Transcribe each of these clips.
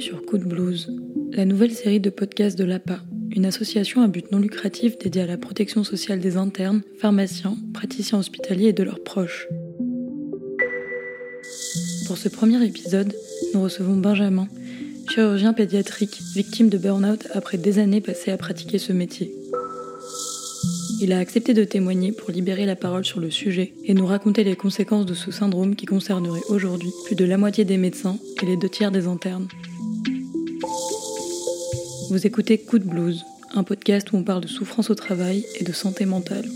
Sur Coup de Blues, la nouvelle série de podcasts de l'APA, une association à but non lucratif dédiée à la protection sociale des internes, pharmaciens, praticiens hospitaliers et de leurs proches. Pour ce premier épisode, nous recevons Benjamin, chirurgien pédiatrique, victime de burn-out après des années passées à pratiquer ce métier. Il a accepté de témoigner pour libérer la parole sur le sujet et nous raconter les conséquences de ce syndrome qui concernerait aujourd'hui plus de la moitié des médecins et les deux tiers des internes. Vous écoutez Coup de Blues, un podcast où on parle de souffrance au travail et de santé mentale.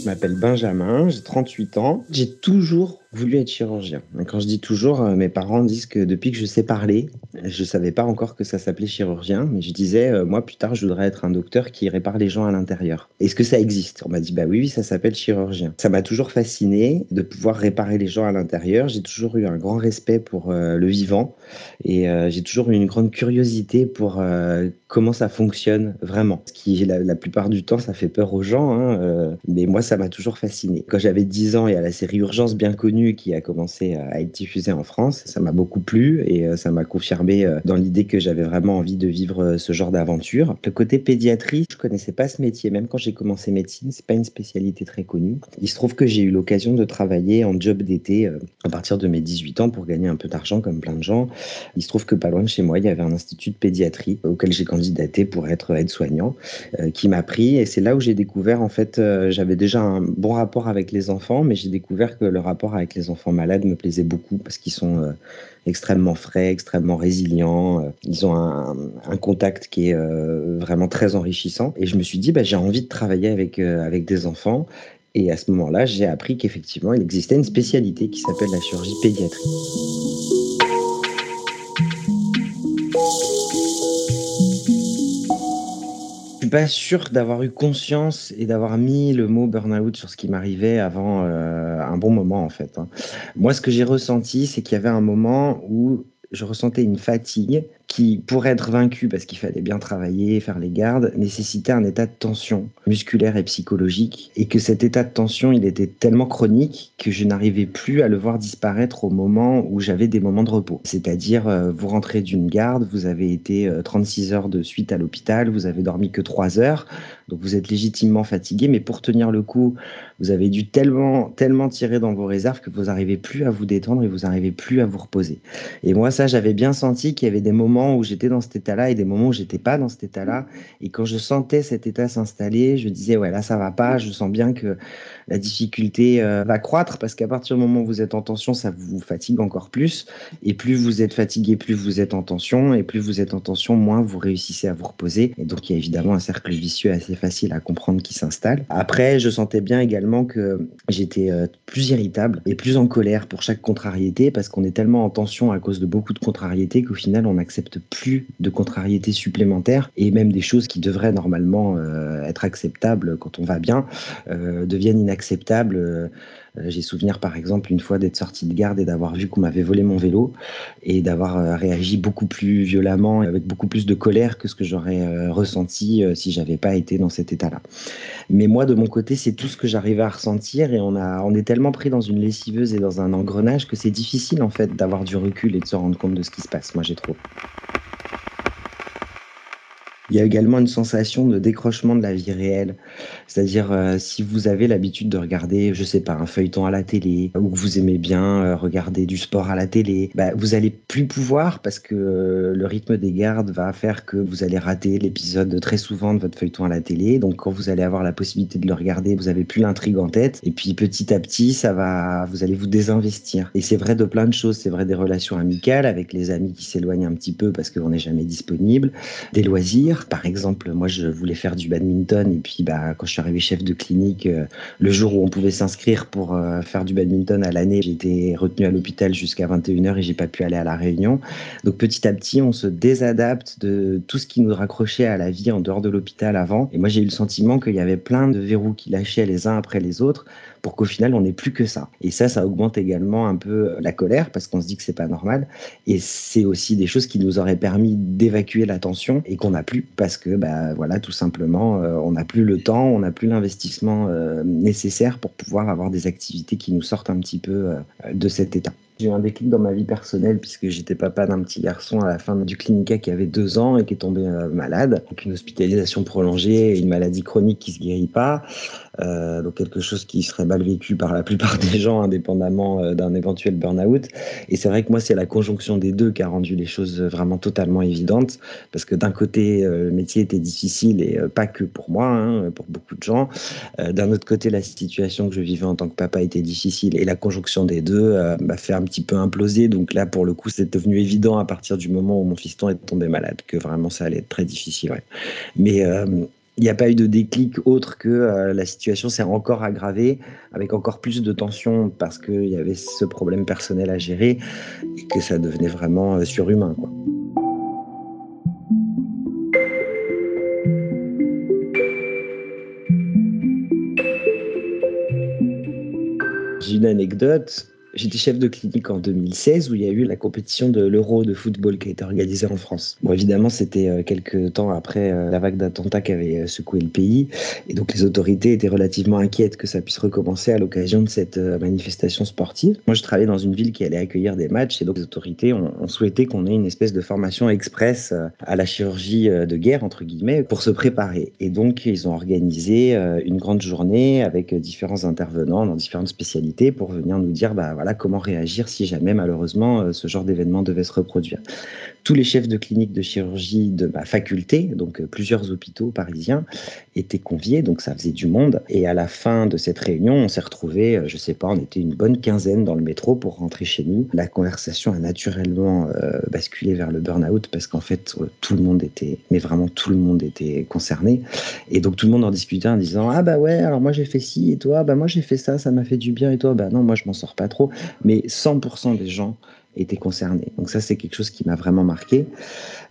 Je m'appelle Benjamin, j'ai 38 ans. J'ai toujours voulu être chirurgien. Quand je dis toujours, euh, mes parents disent que depuis que je sais parler, je ne savais pas encore que ça s'appelait chirurgien, mais je disais, euh, moi plus tard, je voudrais être un docteur qui répare les gens à l'intérieur. Est-ce que ça existe? On m'a dit, bah oui, oui, ça s'appelle chirurgien. Ça m'a toujours fasciné de pouvoir réparer les gens à l'intérieur. J'ai toujours eu un grand respect pour euh, le vivant et j'ai toujours eu une grande curiosité pour comment ça fonctionne vraiment. Ce qui, la, plupart du temps, ça fait peur aux gens, hein, mais moi, ça m'a toujours fasciné. Quand j'avais 10 ans et à la série Urgence bien connue, qui a commencé à être diffusé en France. Ça m'a beaucoup plu et euh, ça m'a confirmé euh, dans l'idée que j'avais vraiment envie de vivre euh, ce genre d'aventure. Le côté pédiatrie, je connaissais pas ce métier. Même quand j'ai commencé médecine, c'est pas une spécialité très connue. Il se trouve que j'ai eu l'occasion de travailler en job d'été à partir de mes 18 ans pour gagner un peu d'argent comme plein de gens. Il se trouve que pas loin de chez moi, il y avait un institut de pédiatrie auquel j'ai candidaté pour être aide-soignant qui m'a pris et c'est là où j'ai découvert en fait j'avais déjà un bon rapport avec les enfants mais j'ai découvert que le rapport avec les enfants malades me plaisaient beaucoup parce qu'ils sont euh, extrêmement frais, extrêmement résilients. Euh, ils ont un, contact qui est euh, vraiment très enrichissant. Et je me suis dit, bah, j'ai envie de travailler avec des enfants. Et à ce moment-là, j'ai appris qu'effectivement, il existait une spécialité qui s'appelle la chirurgie pédiatrique. Pas sûr d'avoir eu conscience et d'avoir mis le mot burn-out sur ce qui m'arrivait avant euh, un bon moment en fait. Hein. Moi, ce que j'ai ressenti, c'est qu'il y avait un moment où je ressentais une fatigue qui, pour être vaincu, parce qu'il fallait bien travailler, faire les gardes, nécessitait un état de tension musculaire et psychologique, et que cet état de tension, il était tellement chronique que je n'arrivais plus à le voir disparaître au moment où j'avais des moments de repos. C'est-à-dire, euh, vous rentrez d'une garde, vous avez été 36 euh, heures de suite à l'hôpital, vous avez dormi que 3 heures, donc vous êtes légitimement fatigué, mais pour tenir le coup, vous avez dû tellement, tellement tirer dans vos réserves que vous n'arrivez plus à vous détendre et vous n'arrivez plus à vous reposer. Et moi, ça, j'avais bien senti qu'il y avait des moments où j'étais dans cet état-là et des moments où j'étais pas dans cet état-là. Et quand je sentais cet état s'installer, je disais, ouais, là, ça va pas. Je sens bien que la difficulté euh, va croître parce qu'à partir du moment où vous êtes en tension, ça vous fatigue encore plus. Et plus vous êtes fatigué, plus vous êtes en tension. Et plus vous êtes en tension, moins vous réussissez à vous reposer. Et donc, il y a évidemment un cercle vicieux assez facile à comprendre qui s'installe. Après, je sentais bien également que j'étais euh, plus irritable et plus en colère pour chaque contrariété parce qu'on est tellement en tension à cause de beaucoup de contrariétés qu'au final, on plus de contrariétés supplémentaires et même des choses qui devraient normalement euh, être acceptables quand on va bien deviennent inacceptables acceptable. Euh, j'ai souvenir, par exemple, une fois d'être sorti de garde et d'avoir vu qu'on m'avait volé mon vélo et d'avoir euh, réagi beaucoup plus violemment, avec beaucoup plus de colère que ce que j'aurais euh, ressenti si j'avais pas été dans cet état-là. Mais moi, de mon côté, c'est tout ce que j'arrivais à ressentir et on, a, on est tellement pris dans une lessiveuse et dans un engrenage que c'est difficile, en fait, d'avoir du recul et de se rendre compte de ce qui se passe. Moi, j'ai trop. Il y a également une sensation de décrochement de la vie réelle. C'est-à-dire, euh, si vous avez l'habitude de regarder, je sais pas, un feuilleton à la télé, ou que vous aimez bien euh, regarder du sport à la télé, bah, vous allez plus pouvoir parce que euh, le rythme des gardes va faire que vous allez rater l'épisode très souvent de votre feuilleton à la télé. Donc, quand vous allez avoir la possibilité de le regarder, vous avez plus l'intrigue en tête. Et puis, petit à petit, ça va, vous allez vous désinvestir. Et c'est vrai de plein de choses. C'est vrai des relations amicales avec les amis qui s'éloignent un petit peu parce qu'on n'est jamais disponible, des loisirs par exemple, moi, je voulais faire du badminton et puis, bah, quand je suis arrivé chef de clinique, euh, le jour où on pouvait s'inscrire pour euh, faire du badminton à l'année, été retenu à l'hôpital jusqu'à 21h et j'ai pas pu aller à la réunion. Donc, petit à petit, on se désadapte de tout ce qui nous raccrochait à la vie en dehors de l'hôpital avant. Et moi, j'ai eu le sentiment qu'il y avait plein de verrous qui lâchaient les uns après les autres pour qu'au final, on n'ait plus que ça. Et ça, ça augmente également un peu la colère parce qu'on se dit que c'est pas normal. Et c'est aussi des choses qui nous auraient permis d'évacuer la tension et qu'on n'a plus parce que, bah, voilà, tout simplement, euh, on n'a plus le temps, on n'a plus l'investissement euh, nécessaire pour pouvoir avoir des activités qui nous sortent un petit peu euh, de cet état. J'ai eu un déclic dans ma vie personnelle puisque j'étais papa d'un petit garçon à la fin du clinica qui avait deux ans et qui est tombé malade, avec une hospitalisation prolongée une maladie chronique qui se guérit pas. Euh, donc quelque chose qui serait mal vécu par la plupart des gens, indépendamment euh, d'un éventuel burn-out. Et c'est vrai que moi, c'est la conjonction des deux qui a rendu les choses vraiment totalement évidentes, parce que d'un côté, euh, le métier était difficile et pas que pour moi, hein, pour beaucoup de gens. d'un autre côté, la situation que je vivais en tant que papa était difficile et la conjonction des deux m'a fait un petit peu imploser. Donc là, pour le coup, c'est devenu évident à partir du moment où mon fiston est tombé malade que vraiment ça allait être très difficile. Mais il n'y a pas eu de déclic autre que euh, la situation s'est encore aggravée avec encore plus de tension parce qu'il y avait ce problème personnel à gérer et que ça devenait vraiment euh, surhumain. J'ai une anecdote J'étais chef de clinique en 2016 où il y a eu la compétition de l'Euro de football qui a été organisée en France. Bon, évidemment, c'était euh, quelques temps après euh, la vague d'attentats qui avait euh, secoué le pays. Et donc, les autorités étaient relativement inquiètes que ça puisse recommencer à l'occasion de cette manifestation sportive. Moi, je travaillais dans une ville qui allait accueillir des matchs et donc les autorités ont, souhaité qu'on ait une espèce de formation express à la chirurgie de guerre, entre guillemets, pour se préparer. Et donc, ils ont organisé une grande journée avec différents intervenants dans différentes spécialités pour venir nous dire, bah voilà, comment réagir si jamais malheureusement euh, ce genre d'événement devait se reproduire. Tous les chefs de clinique de chirurgie de ma faculté, donc euh, plusieurs hôpitaux parisiens, étaient conviés, donc ça faisait du monde. Et à la fin de cette réunion, on s'est retrouvés, euh, je sais pas, on était une bonne quinzaine dans le métro pour rentrer chez nous. La conversation a naturellement basculé vers le burn-out parce qu'en fait, tout le monde était, mais vraiment tout le monde était concerné. Et donc tout le monde en discutait en disant Ah bah ouais, alors moi j'ai fait ci et toi, bah moi j'ai fait ça, ça m'a fait du bien et toi, bah non, moi je m'en sors pas trop mais 100% des gens étaient concernés. Donc ça, c'est quelque chose qui m'a vraiment marqué.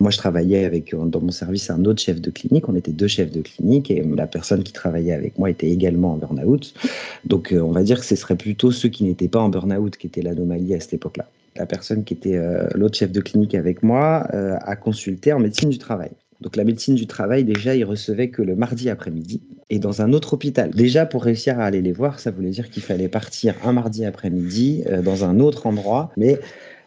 Moi, je travaillais avec, euh, dans mon service, un autre chef de clinique. On était deux chefs de clinique et la personne qui travaillait avec moi était également en burn-out. Donc, euh, on va dire que ce serait plutôt ceux qui n'étaient pas en burn-out qui étaient l'anomalie à cette époque-là. La personne qui était euh, l'autre chef de clinique avec moi a consulté en médecine du travail. Donc la médecine du travail, déjà, ils recevaient que le mardi après-midi et dans un autre hôpital. Déjà, pour réussir à aller les voir, ça voulait dire qu'il fallait partir un mardi après-midi dans un autre endroit, mais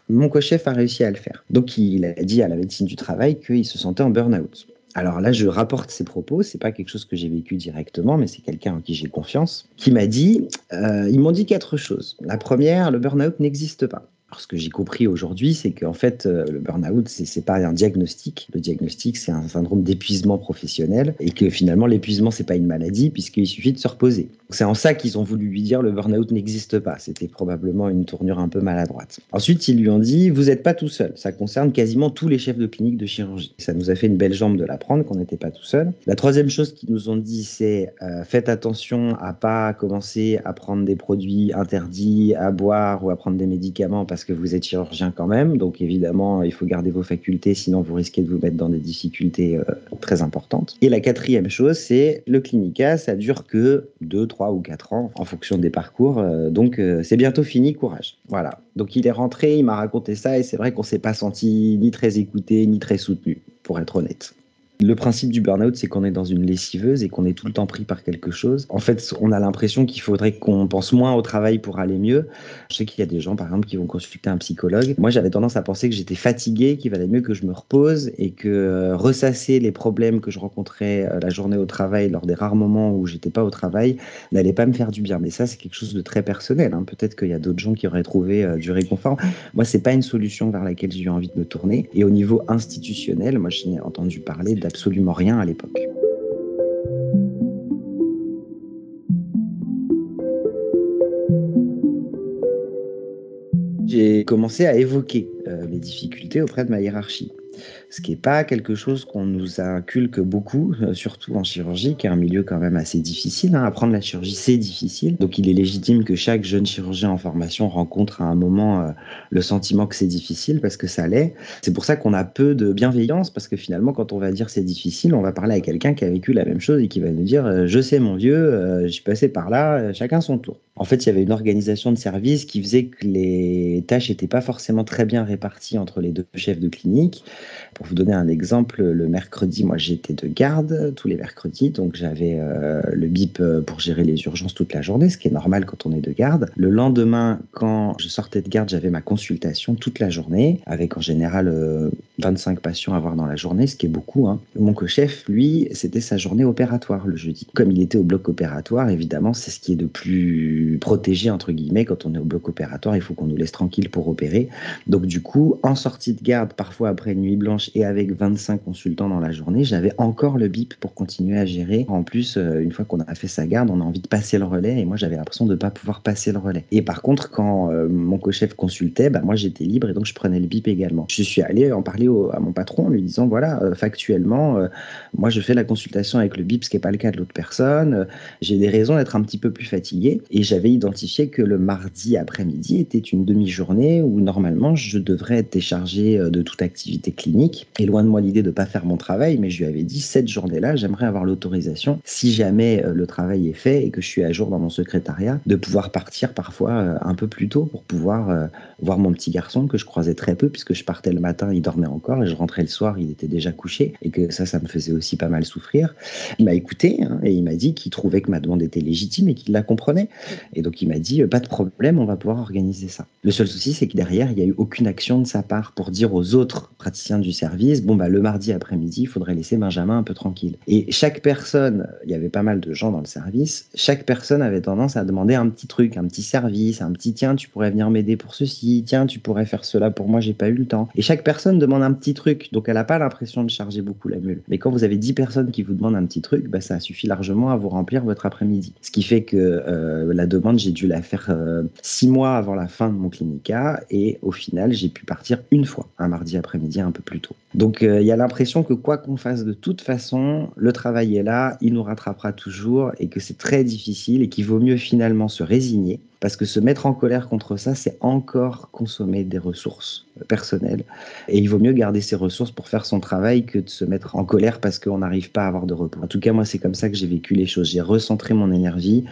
mon co-chef a réussi à le faire. Donc il a dit à la médecine du travail qu'il se sentait en burn-out. Alors là, je rapporte ces propos, c'est pas quelque chose que j'ai vécu directement, mais c'est quelqu'un en qui j'ai confiance, qui m'a dit, euh, ils m'ont dit quatre choses. La première, le burn-out n'existe pas. Alors, ce que j'ai compris aujourd'hui, c'est qu'en fait, euh, le burn-out, c'est pas un diagnostic. Le diagnostic, c'est un syndrome d'épuisement professionnel et que finalement, l'épuisement, c'est pas une maladie puisqu'il suffit de se reposer. C'est en ça qu'ils ont voulu lui dire le burn-out n'existe pas. C'était probablement une tournure un peu maladroite. Ensuite, ils lui ont dit vous n'êtes pas tout seul. Ça concerne quasiment tous les chefs de clinique de chirurgie. Ça nous a fait une belle jambe de l'apprendre qu'on n'était pas tout seul. La troisième chose qu'ils nous ont dit, c'est euh, faites attention à pas commencer à prendre des produits interdits, à boire ou à prendre des médicaments parce que vous êtes chirurgien quand même. Donc évidemment, il faut garder vos facultés, sinon vous risquez de vous mettre dans des difficultés euh, très importantes. Et la quatrième chose, c'est le clinica, ça dure que 2, 3 ou 4 ans en fonction des parcours. Euh, donc euh, c'est bientôt fini, courage. Voilà. Donc il est rentré, il m'a raconté ça et c'est vrai qu'on s'est pas senti ni très écouté ni très soutenu, pour être honnête. Le principe du burn-out, c'est qu'on est dans une lessiveuse et qu'on est tout le temps pris par quelque chose. En fait, on a l'impression qu'il faudrait qu'on pense moins au travail pour aller mieux. Je sais qu'il y a des gens, par exemple, qui vont consulter un psychologue. Moi, j'avais tendance à penser que j'étais fatigué, qu'il valait mieux que je me repose et que euh, ressasser les problèmes que je rencontrais euh, la journée au travail lors des rares moments où j'étais pas au travail n'allait pas me faire du bien. Mais ça, c'est quelque chose de très personnel. Hein. Peut-être qu'il y a d'autres gens qui auraient trouvé euh, du réconfort. Moi, c'est pas une solution vers laquelle j'ai eu envie de me tourner. Et au niveau institutionnel, moi, j'ai entendu parler absolument rien à l'époque. J'ai commencé à évoquer euh, les difficultés auprès de ma hiérarchie. Ce qui n'est pas quelque chose qu'on nous inculque beaucoup, euh, surtout en chirurgie, qui est un milieu quand même assez difficile. Hein. Apprendre la chirurgie, c'est difficile. Donc il est légitime que chaque jeune chirurgien en formation rencontre à un moment euh, le sentiment que c'est difficile, parce que ça l'est. C'est pour ça qu'on a peu de bienveillance, parce que finalement, quand on va dire c'est difficile, on va parler à quelqu'un qui a vécu la même chose et qui va nous dire euh, je sais mon vieux, je suis passé par là, chacun son tour. En fait, il y avait une organisation de service qui faisait que les tâches n'étaient pas forcément très bien réparties entre les deux chefs de clinique. Pour vous donner un exemple, le mercredi, moi j'étais de garde tous les mercredis, donc j'avais euh, le bip euh, pour gérer les urgences toute la journée, ce qui est normal quand on est de garde. Le lendemain, quand je sortais de garde, j'avais ma consultation toute la journée, avec en général 25 euh, patients à voir dans la journée, ce qui est beaucoup. Hein. Mon co-chef, lui, c'était sa journée opératoire le jeudi. Comme il était au bloc opératoire, évidemment, c'est ce qui est de plus protégé, entre guillemets, quand on est au bloc opératoire, il faut qu'on nous laisse tranquille pour opérer. Donc du coup, en sortie de garde, parfois après nuit blanche, et avec 25 consultants dans la journée, j'avais encore le bip pour continuer à gérer. En plus, euh, une fois qu'on a fait sa garde, on a envie de passer le relais et moi j'avais l'impression de ne pas pouvoir passer le relais. Et par contre, quand euh, mon co-chef consultait, bah, moi j'étais libre et donc je prenais le bip également. Je suis allé en parler à mon patron en lui disant voilà, euh, factuellement, moi je fais la consultation avec le bip, ce qui n'est pas le cas de l'autre personne. J'ai des raisons d'être un petit peu plus fatigué et j'avais identifié que le mardi après-midi était une demi-journée où normalement je devrais être déchargé de toute activité clinique et loin de moi l'idée de ne pas faire mon travail, mais je lui avais dit, cette journée-là, j'aimerais avoir l'autorisation, si jamais euh, le travail est fait et que je suis à jour dans mon secrétariat, de pouvoir partir parfois euh, un peu plus tôt pour pouvoir euh, voir mon petit garçon que je croisais très peu puisque je partais le matin, il dormait encore et je rentrais le soir, il était déjà couché et que ça, ça me faisait aussi pas mal souffrir. Il m'a écouté hein, et il m'a dit qu'il trouvait que ma demande était légitime et qu'il la comprenait. Et donc il m'a dit, pas de problème, on va pouvoir organiser ça. Le seul souci, c'est que derrière, il n'y a eu aucune action de sa part pour dire aux autres praticiens du service bon, bah, le mardi après-midi, il faudrait laisser Benjamin un peu tranquille. Et chaque personne, il y avait pas mal de gens dans le service, chaque personne avait tendance à demander un petit truc, un petit service, un petit tiens, tu pourrais venir m'aider pour ceci, tiens, tu pourrais faire cela pour moi, j'ai pas eu le temps. Et chaque personne demande un petit truc, donc elle n'a pas l'impression de charger beaucoup la mule. Mais quand vous avez 10 personnes qui vous demandent un petit truc, bah, ça suffit largement à vous remplir votre après-midi. Ce qui fait que euh, la demande, j'ai dû la faire 6 euh, mois avant la fin de mon clinica et au final, j'ai pu partir une fois, un mardi après-midi un peu plus tôt. Donc euh, il y a l'impression que quoi qu'on fasse de toute façon, le travail est là, il nous rattrapera toujours et que c'est très difficile et qu'il vaut mieux finalement se résigner parce que se mettre en colère contre ça, c'est encore consommer des ressources euh, personnelles. Et il vaut mieux garder ses ressources pour faire son travail que de se mettre en colère parce qu'on n'arrive pas à avoir de repos. En tout cas, moi, c'est comme ça que j'ai vécu les choses. J'ai recentré mon énergie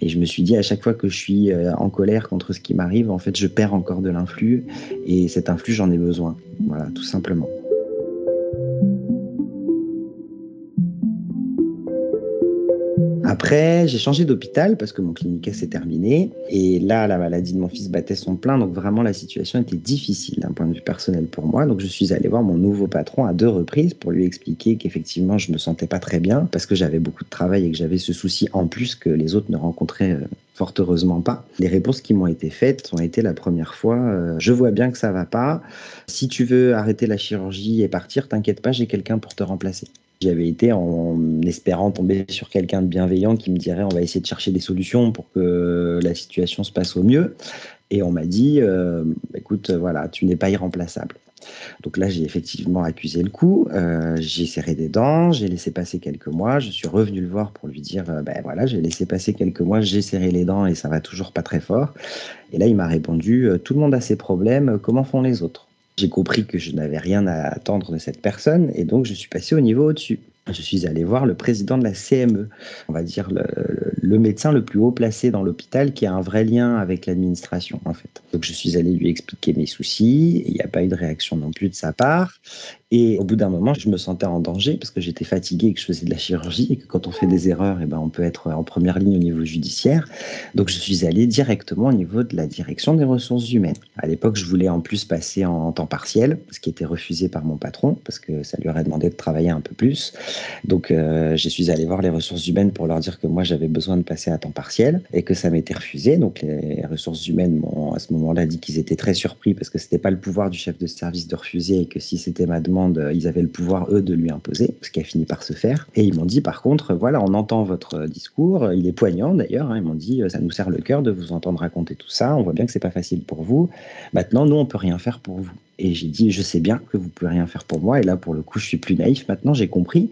et je me suis dit à chaque fois que je suis euh, en colère contre ce qui m'arrive, en fait, je perds encore de l'influx et cet influx, j'en ai besoin. Voilà, tout simplement. Après, j'ai changé d'hôpital parce que mon clinique s'est terminé. Et là, la maladie de mon fils battait son plein. Donc vraiment, la situation était difficile d'un point de vue personnel pour moi. Donc je suis allé voir mon nouveau patron à deux reprises pour lui expliquer qu'effectivement, je me sentais pas très bien parce que j'avais beaucoup de travail et que j'avais ce souci en plus que les autres ne rencontraient euh, fort heureusement pas. Les réponses qui m'ont été faites ont été la première fois euh, je vois bien que ça va pas. Si tu veux arrêter la chirurgie et partir, t'inquiète pas, j'ai quelqu'un pour te remplacer. J'avais été en espérant tomber sur quelqu'un de bienveillant qui me dirait on va essayer de chercher des solutions pour que la situation se passe au mieux. Et on m'a dit euh, écoute, voilà, tu n'es pas irremplaçable. Donc là, j'ai effectivement accusé le coup. Euh, j'ai serré des dents, j'ai laissé passer quelques mois. Je suis revenu le voir pour lui dire euh, ben voilà, j'ai laissé passer quelques mois, j'ai serré les dents et ça va toujours pas très fort. Et là, il m'a répondu tout le monde a ses problèmes, comment font les autres? J'ai compris que je n'avais rien à attendre de cette personne et donc je suis passé au niveau au-dessus. Je suis allé voir le président de la CME, on va dire le, médecin le plus haut placé dans l'hôpital qui a un vrai lien avec l'administration en fait. Donc je suis allé lui expliquer mes soucis, il n'y a pas eu de réaction non plus de sa part et au bout d'un moment, je me sentais en danger parce que j'étais fatigué et que je faisais de la chirurgie et que quand on fait des erreurs, eh ben, on peut être en première ligne au niveau judiciaire. Donc, je suis allé directement au niveau de la direction des ressources humaines. À l'époque, je voulais en plus passer en temps partiel, ce qui était refusé par mon patron parce que ça lui aurait demandé de travailler un peu plus. Donc, euh, je suis allé voir les ressources humaines pour leur dire que moi, j'avais besoin de passer à temps partiel et que ça m'était refusé. Donc, les ressources humaines m'ont à ce moment-là dit qu'ils étaient très surpris parce que c'était pas le pouvoir du chef de service de refuser et que si c'était ma demande, demande, ils avaient le pouvoir, eux, de lui imposer, ce qui a fini par se faire. Et ils m'ont dit, par contre, voilà, on entend votre discours, il est poignant d'ailleurs, hein. ils m'ont dit, ça nous serre le cœur de vous entendre raconter tout ça, on voit bien que c'est pas facile pour vous. Maintenant, nous, on peut rien faire pour vous. Et j'ai dit, je sais bien que vous pouvez rien faire pour moi. Et là, pour le coup, je suis plus naïf. Maintenant, j'ai compris.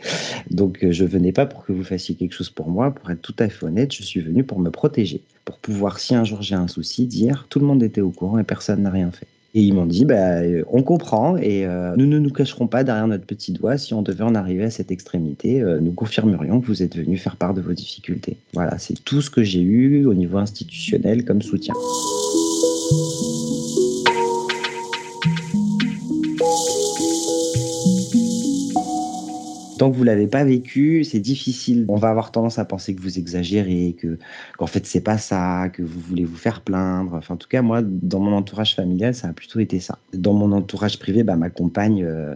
Donc, euh, je venais pas pour que vous fassiez quelque chose pour moi. Pour être tout à fait honnête, je suis venu pour me protéger. Pour pouvoir, si un jour j'ai un souci, dire tout le monde était au courant et personne n'a rien fait. Et ils m'ont dit, bah, euh, on comprend et euh, nous ne nous cacherons pas derrière notre petit doigt. Si on devait en arriver à cette extrémité, nous confirmerions que vous êtes venu faire part de vos difficultés. Voilà, c'est tout ce que j'ai eu au niveau institutionnel comme soutien. Tant que vous l'avez pas vécu, c'est difficile. On va avoir tendance à penser que vous exagérez, que qu'en fait c'est pas ça, que vous voulez vous faire plaindre. Enfin, en tout cas, moi, dans mon entourage familial, ça a plutôt été ça. Dans mon entourage privé, bah, ma compagne. Euh,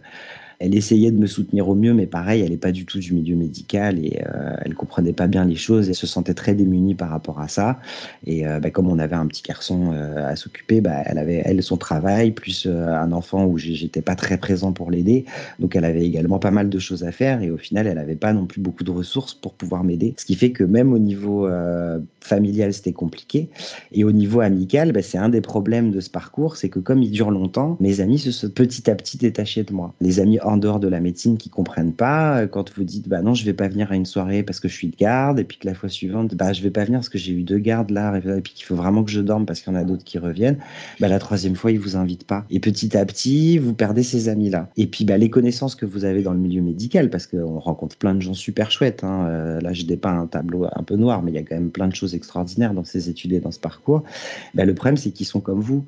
elle essayait de me soutenir au mieux, mais pareil, elle n'est pas du tout du milieu médical et euh, elle comprenait pas bien les choses et se sentait très démunie par rapport à ça. Et euh, bah, comme on avait un petit garçon euh, à s'occuper, bah, elle avait elle son travail plus euh, un enfant où j'étais pas très présent pour l'aider, donc elle avait également pas mal de choses à faire et au final, elle n'avait pas non plus beaucoup de ressources pour pouvoir m'aider. Ce qui fait que même au niveau familial, c'était compliqué et au niveau amical, bah, c'est un des problèmes de ce parcours, c'est que comme il dure longtemps, mes amis se sont petit à petit détachés de moi. Les amis en dehors de la médecine qui comprennent pas. Euh, quand vous dites, bah non, je vais pas venir à une soirée parce que je suis de garde, et puis que la fois suivante, bah je vais pas venir parce que j'ai eu deux gardes là, et puis qu'il faut vraiment que je dorme parce qu'il y en a d'autres qui reviennent, bah la troisième fois, ils vous invitent pas. Et petit à petit, vous perdez ces amis-là. Et puis, bah, les connaissances que vous avez dans le milieu médical, parce qu'on rencontre plein de gens super chouettes. Hein. Euh, là, je dépeins un tableau un peu noir, mais il y a quand même plein de choses extraordinaires dans ces études et dans ce parcours. Bah, le problème, c'est qu'ils sont comme vous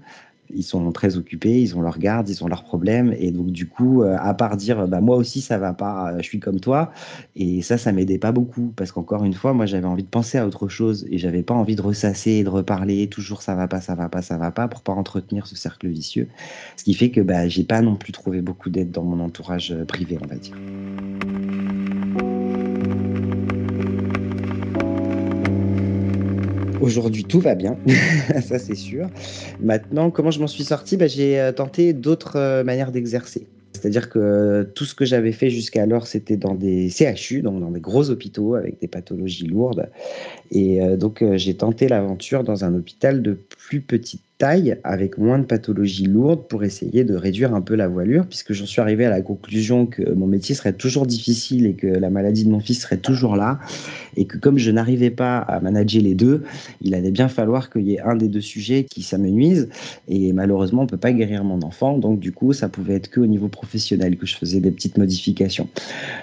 ils sont très occupés, ils ont leur garde, ils ont leurs problèmes. Et donc, du coup, euh, à part dire, bah, moi aussi, ça va pas, euh, je suis comme toi. Et ça, ça m'aidait pas beaucoup. Parce qu'encore une fois, moi, j'avais envie de penser à autre chose. Et j'avais pas envie de ressasser de reparler. Toujours, ça va pas, ça va pas, ça va pas, pour pas entretenir ce cercle vicieux. Ce qui fait que bah, j'ai pas non plus trouvé beaucoup d'aide dans mon entourage euh, privé, on va dire. Aujourd'hui, tout va bien, ça c'est sûr. Maintenant, comment je m'en suis sorti bah, J'ai euh, tenté d'autres euh, manières d'exercer. C'est-à-dire que tout ce que j'avais fait jusqu'alors, c'était dans des CHU, donc dans des gros hôpitaux avec des pathologies lourdes. Et euh, donc, j'ai tenté l'aventure dans un hôpital de plus petite taille avec moins de pathologies lourdes pour essayer de réduire un peu la voilure, puisque j'en suis arrivé à la conclusion que mon métier serait toujours difficile et que la maladie de mon fils serait toujours là, et que comme je n'arrivais pas à manager les deux, il allait bien falloir qu'il y ait un des deux sujets qui s'amenuise, et malheureusement on peut pas guérir mon enfant, donc du coup ça pouvait être que au niveau professionnel que je faisais des petites modifications.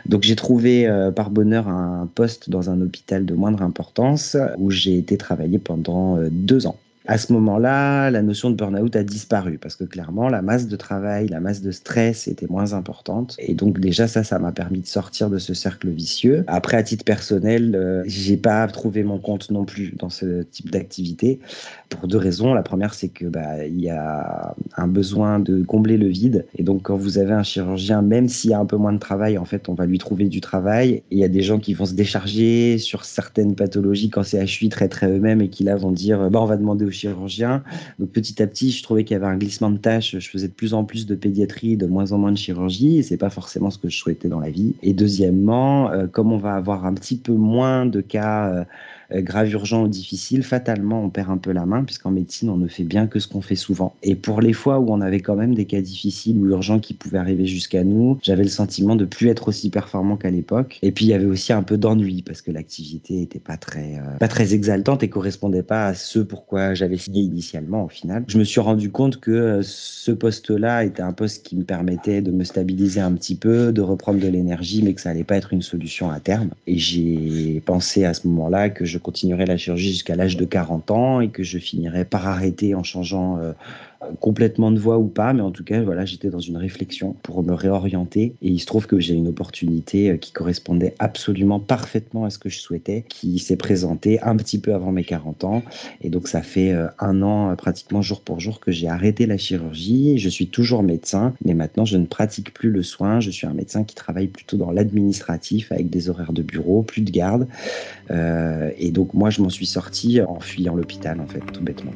Donc j'ai trouvé euh, par bonheur un poste dans un hôpital de moindre importance où j'ai été travailler pendant euh, deux ans. À ce moment-là, la notion de burn-out a disparu parce que clairement, la masse de travail, la masse de stress était moins importante. Et donc déjà, ça, ça m'a permis de sortir de ce cercle vicieux. Après, à titre personnel, euh, j'ai pas trouvé mon compte non plus dans ce type d'activité pour deux raisons. La première, c'est que bah, il y a un besoin de combler le vide. Et donc, quand vous avez un chirurgien, même s'il y a un peu moins de travail, en fait, on va lui trouver du travail. Il y a des gens qui vont se décharger sur certaines pathologies quand c'est HUI très très eux-mêmes et qui là vont dire, bah, on va demander au chirurgien. Donc petit à petit, je trouvais qu'il y avait un glissement de tâches. Je faisais de plus en plus de pédiatrie, de moins en moins de chirurgie, et c'est pas forcément ce que je souhaitais dans la vie. Et deuxièmement, euh, comme on va avoir un petit peu moins de cas euh, grave, urgent ou difficile, fatalement, on perd un peu la main, puisqu'en médecine, on ne fait bien que ce qu'on fait souvent. Et pour les fois où on avait quand même des cas difficiles ou urgents qui pouvaient arriver jusqu'à nous, j'avais le sentiment de plus être aussi performant qu'à l'époque. Et puis, il y avait aussi un peu d'ennui, parce que l'activité était pas très, euh, pas très exaltante et correspondait pas à ce pourquoi j'avais signé initialement, au final. Je me suis rendu compte que euh, ce poste-là était un poste qui me permettait de me stabiliser un petit peu, de reprendre de l'énergie, mais que ça allait pas être une solution à terme. Et j'ai pensé à ce moment-là que je continuerai la chirurgie jusqu'à l'âge de 40 ans et que je finirai par arrêter en changeant euh, complètement de voie ou pas, mais en tout cas, voilà, j'étais dans une réflexion pour me réorienter et il se trouve que j'ai une opportunité euh, qui correspondait absolument parfaitement à ce que je souhaitais, qui s'est présentée un petit peu avant mes 40 ans et donc ça fait euh, un an pratiquement jour pour jour que j'ai arrêté la chirurgie. Je suis toujours médecin, mais maintenant je ne pratique plus le soin. Je suis un médecin qui travaille plutôt dans l'administratif avec des horaires de bureau, plus de garde. Euh, et donc moi, je m'en suis sorti en fuyant l'hôpital, en fait, tout bêtement.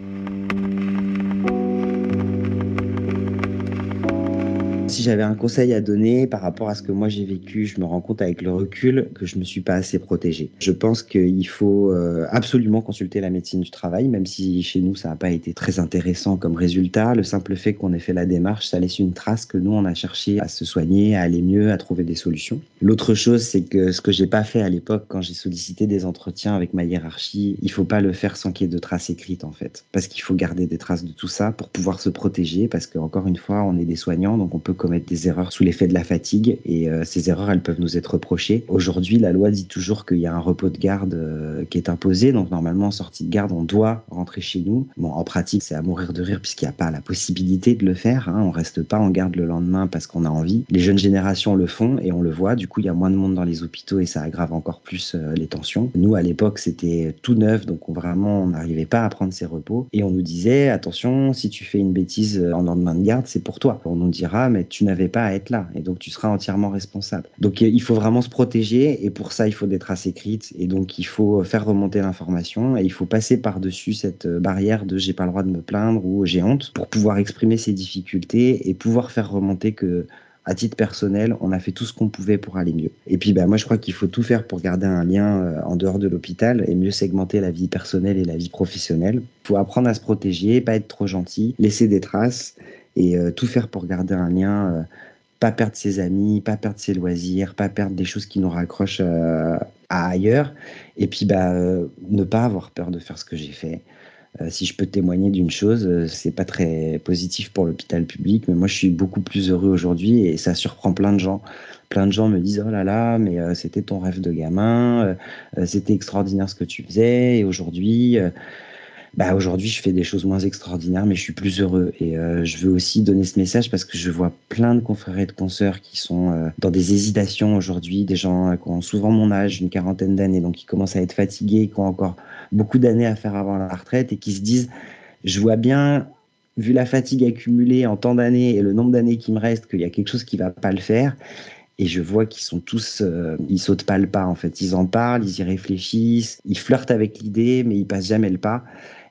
Si j'avais un conseil à donner par rapport à ce que moi j'ai vécu, je me rends compte avec le recul que je me suis pas assez protégé. Je pense qu'il faut euh, absolument consulter la médecine du travail, même si chez nous ça n'a pas été très intéressant comme résultat. Le simple fait qu'on ait fait la démarche, ça laisse une trace que nous on a cherché à se soigner, à aller mieux, à trouver des solutions. L'autre chose, c'est que ce que j'ai pas fait à l'époque quand j'ai sollicité des entretiens avec ma hiérarchie, il faut pas le faire sans qu'il y ait de traces écrites en fait, parce qu'il faut garder des traces de tout ça pour pouvoir se protéger, parce qu'encore une fois, on est des soignants, donc on peut commettre des erreurs sous l'effet de la fatigue et euh, ces erreurs, elles peuvent nous être reprochées. Aujourd'hui, la loi dit toujours qu'il y a un repos de garde euh, qui est imposé, donc normalement en sortie de garde, on doit rentrer chez nous. Bon, en pratique, c'est à mourir de rire puisqu'il n'y a pas la possibilité de le faire. Hein. On reste pas en garde le lendemain parce qu'on a envie. Les jeunes générations le font et on le voit. Du coup, il y a moins de monde dans les hôpitaux et ça aggrave encore plus euh, les tensions. Nous, à l'époque, c'était tout neuf, donc on, vraiment, on n'arrivait pas à prendre ses repos et on nous disait attention, si tu fais une bêtise en lendemain de garde, c'est pour toi. On nous dira mais tu n'avais pas à être là et donc tu seras entièrement responsable. Donc il faut vraiment se protéger et pour ça il faut des traces écrites et donc il faut faire remonter l'information et il faut passer par-dessus cette barrière de j'ai pas le droit de me plaindre ou j'ai honte pour pouvoir exprimer ses difficultés et pouvoir faire remonter que à titre personnel, on a fait tout ce qu'on pouvait pour aller mieux. Et puis, bah, moi, je crois qu'il faut tout faire pour garder un lien euh, en dehors de l'hôpital et mieux segmenter la vie personnelle et la vie professionnelle. Il faut apprendre à se protéger, pas être trop gentil, laisser des traces et euh, tout faire pour garder un lien, euh, pas perdre ses amis, pas perdre ses loisirs, pas perdre des choses qui nous raccrochent euh, à ailleurs, et puis bah, ne pas avoir peur de faire ce que j'ai fait. si je peux témoigner d'une chose, c'est pas très positif pour l'hôpital public, mais moi je suis beaucoup plus heureux aujourd'hui et ça surprend plein de gens. Plein de gens me disent oh là là, mais c'était ton rêve de gamin, c'était extraordinaire ce que tu faisais et aujourd'hui bah aujourd'hui je fais des choses moins extraordinaires mais je suis plus heureux. Et euh, je veux aussi donner ce message parce que je vois plein de confrères et de consoeurs qui sont euh, dans des hésitations aujourd'hui des gens euh, qui ont souvent mon âge une quarantaine d'années donc qui commencent à être fatigués qui ont encore beaucoup d'années à faire avant la retraite et qui se disent je vois bien vu la fatigue accumulée en tant d'années et le nombre d'années qui me reste qu'il y a quelque chose qui va pas le faire et je vois qu'ils sont tous, ils sautent pas le pas en fait. Ils en parlent, ils y réfléchissent, ils flirtent avec l'idée, mais ils passent jamais le pas.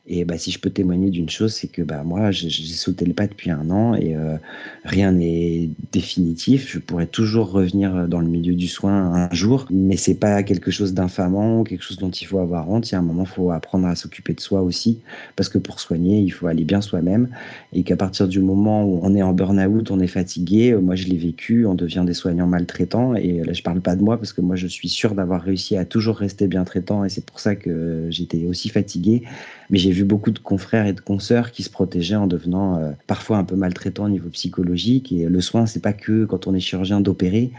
Et bah, si je peux témoigner d'une chose, c'est que bah, moi, j'ai sauté le pas depuis un an et euh, rien n'est définitif. Je pourrais toujours revenir dans le milieu du soin un jour, mais c'est pas quelque chose d'infamant, quelque chose dont il faut avoir honte. Il y a un moment, il faut apprendre à s'occuper de soi aussi, parce que pour soigner, il faut aller bien soi-même. Et qu'à partir du moment où on est en burn-out, on est fatigué, moi je l'ai vécu, on devient des soignants maltraitants. Et là, je parle pas de moi, parce que moi, je suis sûr d'avoir réussi à toujours rester bien traitant, et c'est pour ça que j'étais aussi fatigué. Mais j'ai vu beaucoup de confrères et de consoeurs qui se protégeaient en devenant euh, parfois un peu maltraitants au niveau psychologique. Et le soin, c'est pas que quand on est chirurgien d'opérer.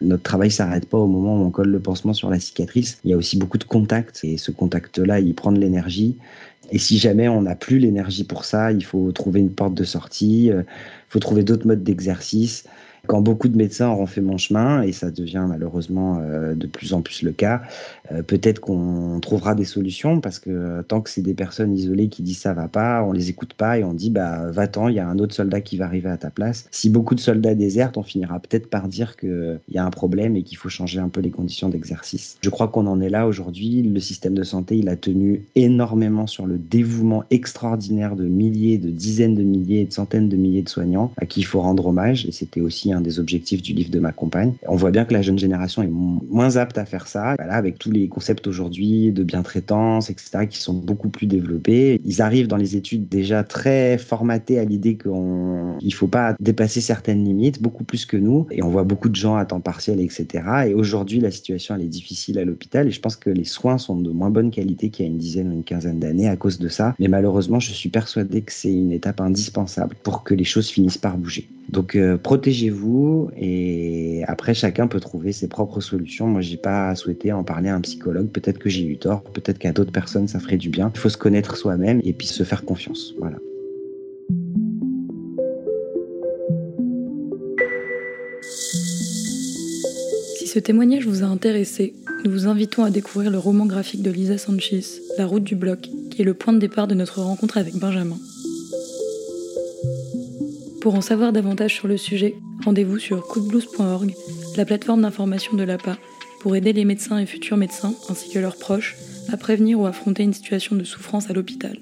Notre travail s'arrête pas au moment où on colle le pansement sur la cicatrice. Il y a aussi beaucoup de contacts et ce contact-là, il prend de l'énergie. Et si jamais on n'a plus l'énergie pour ça, il faut trouver une porte de sortie, euh, il faut trouver d'autres modes d'exercice. Quand beaucoup de médecins auront fait mon chemin, et ça devient malheureusement euh, de plus en plus le cas, euh, peut-être qu'on trouvera des solutions parce que euh, tant que c'est des personnes isolées qui disent ça va pas, on les écoute pas et on dit bah va-t'en, il y a un autre soldat qui va arriver à ta place. Si beaucoup de soldats désertent, on finira peut-être par dire qu'il y a un problème et qu'il faut changer un peu les conditions d'exercice. Je crois qu'on en est là aujourd'hui. Le système de santé, il a tenu énormément sur le dévouement extraordinaire de milliers, de dizaines de milliers de centaines de milliers de soignants à qui il faut rendre hommage et c'était aussi un des objectifs du livre de ma compagne. On voit bien que la jeune génération est moins apte à faire ça. Voilà, avec tous les concepts aujourd'hui de bien-traitance, etc., qui sont beaucoup plus développés, ils arrivent dans les études déjà très formatés à l'idée qu'il ne faut pas dépasser certaines limites, beaucoup plus que nous. Et on voit beaucoup de gens à temps partiel, etc. Et aujourd'hui, la situation, elle est difficile à l'hôpital. Et je pense que les soins sont de moins bonne qualité qu'il y a une dizaine ou une quinzaine d'années à cause de ça. Mais malheureusement, je suis persuadé que c'est une étape indispensable pour que les choses finissent par bouger. Donc euh, protégez-vous et après chacun peut trouver ses propres solutions. Moi j'ai pas souhaité en parler à un psychologue. Peut-être que j'ai eu tort, peut-être qu'à d'autres personnes ça ferait du bien. Il faut se connaître soi-même et puis se faire confiance. Voilà. Si ce témoignage vous a intéressé, nous vous invitons à découvrir le roman graphique de Lisa Sanchez, La route du bloc, qui est le point de départ de notre rencontre avec Benjamin. Pour en savoir davantage sur le sujet, rendez-vous sur coupblues.org, la plateforme d'information de l'APA, pour aider les médecins et futurs médecins, ainsi que leurs proches, à prévenir ou affronter une situation de souffrance à l'hôpital.